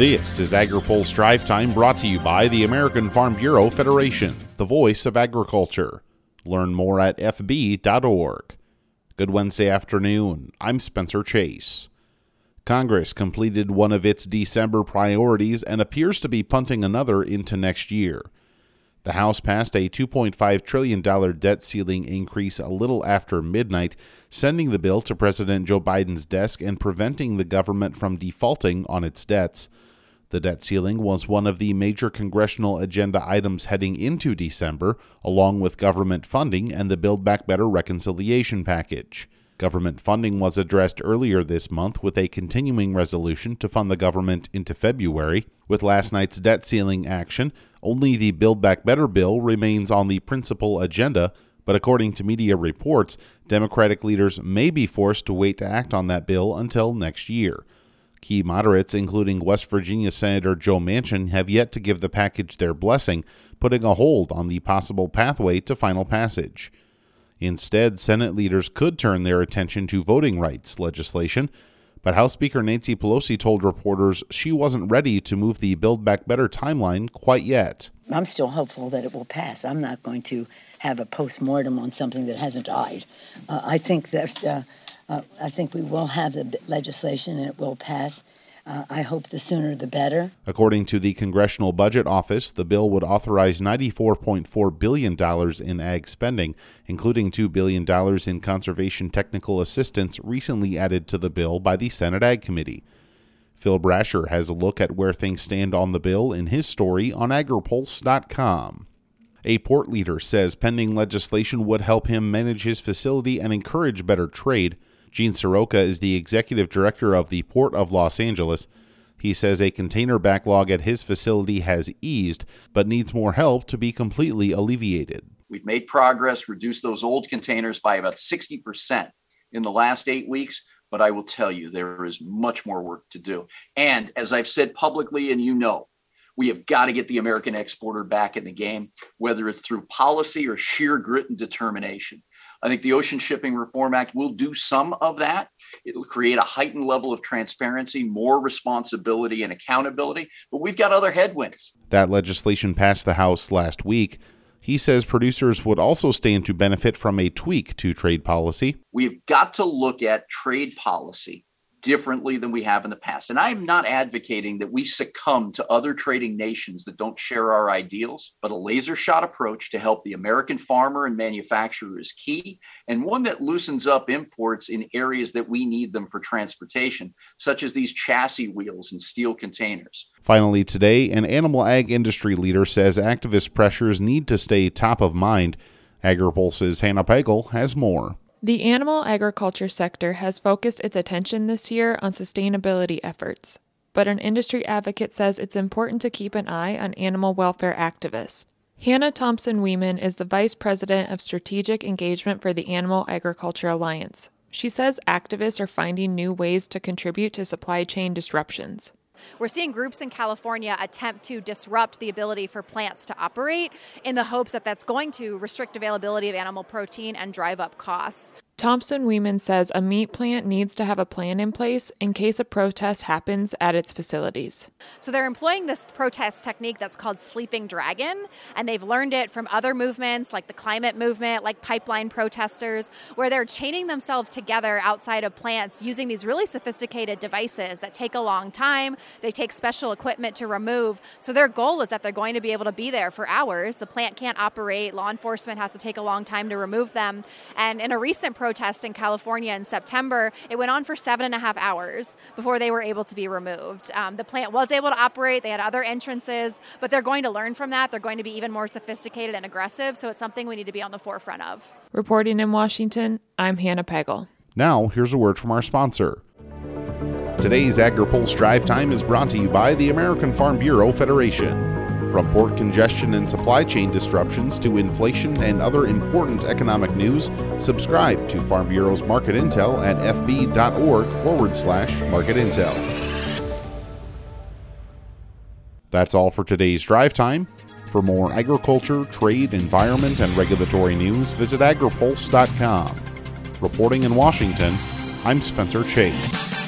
This is AgriPulse Drive Time brought to you by the American Farm Bureau Federation, the voice of agriculture. Learn more at fb.org. Good Wednesday afternoon. I'm Spencer Chase. Congress completed one of its December priorities and appears to be punting another into next year. The House passed a $2.5 trillion debt ceiling increase a little after midnight, sending the bill to President Joe Biden's desk and preventing the government from defaulting on its debts. The debt ceiling was one of the major congressional agenda items heading into December, along with government funding and the Build Back Better reconciliation package. Government funding was addressed earlier this month with a continuing resolution to fund the government into February. With last night's debt ceiling action, only the Build Back Better bill remains on the principal agenda, but according to media reports, Democratic leaders may be forced to wait to act on that bill until next year. Key moderates, including West Virginia Senator Joe Manchin, have yet to give the package their blessing, putting a hold on the possible pathway to final passage. Instead, Senate leaders could turn their attention to voting rights legislation, but House Speaker Nancy Pelosi told reporters she wasn't ready to move the Build Back Better timeline quite yet. I'm still hopeful that it will pass. I'm not going to have a post mortem on something that hasn't died. Uh, I think that uh, uh, I think we will have the legislation and it will pass. Uh, I hope the sooner the better. According to the Congressional Budget Office, the bill would authorize $94.4 billion in ag spending, including $2 billion in conservation technical assistance recently added to the bill by the Senate Ag Committee. Phil Brasher has a look at where things stand on the bill in his story on agripulse.com. A port leader says pending legislation would help him manage his facility and encourage better trade. Gene Seroka is the executive director of the Port of Los Angeles. He says a container backlog at his facility has eased, but needs more help to be completely alleviated. We've made progress, reduced those old containers by about 60% in the last eight weeks, but I will tell you, there is much more work to do. And as I've said publicly, and you know, we have got to get the American exporter back in the game, whether it's through policy or sheer grit and determination. I think the Ocean Shipping Reform Act will do some of that. It will create a heightened level of transparency, more responsibility and accountability, but we've got other headwinds. That legislation passed the House last week. He says producers would also stand to benefit from a tweak to trade policy. We've got to look at trade policy differently than we have in the past. And I'm not advocating that we succumb to other trading nations that don't share our ideals, but a laser shot approach to help the American farmer and manufacturer is key, and one that loosens up imports in areas that we need them for transportation, such as these chassis wheels and steel containers. Finally, today, an animal ag industry leader says activist pressures need to stay top of mind. AgriPulse's Hannah Pagel has more. The animal agriculture sector has focused its attention this year on sustainability efforts, but an industry advocate says it's important to keep an eye on animal welfare activists. Hannah Thompson Weeman is the Vice President of Strategic Engagement for the Animal Agriculture Alliance. She says activists are finding new ways to contribute to supply chain disruptions. We're seeing groups in California attempt to disrupt the ability for plants to operate in the hopes that that's going to restrict availability of animal protein and drive up costs. Thompson Weeman says a meat plant needs to have a plan in place in case a protest happens at its facilities. So they're employing this protest technique that's called sleeping dragon, and they've learned it from other movements like the climate movement, like pipeline protesters, where they're chaining themselves together outside of plants using these really sophisticated devices that take a long time. They take special equipment to remove. So their goal is that they're going to be able to be there for hours. The plant can't operate, law enforcement has to take a long time to remove them. And in a recent protest, protest in California in September, it went on for seven and a half hours before they were able to be removed. Um, the plant was able to operate, they had other entrances, but they're going to learn from that. They're going to be even more sophisticated and aggressive, so it's something we need to be on the forefront of. Reporting in Washington, I'm Hannah Pagel. Now, here's a word from our sponsor. Today's AgriPulse Drive Time is brought to you by the American Farm Bureau Federation. From port congestion and supply chain disruptions to inflation and other important economic news, subscribe to Farm Bureau's Market Intel at fb.org forward slash market intel. That's all for today's drive time. For more agriculture, trade, environment, and regulatory news, visit agripulse.com. Reporting in Washington, I'm Spencer Chase.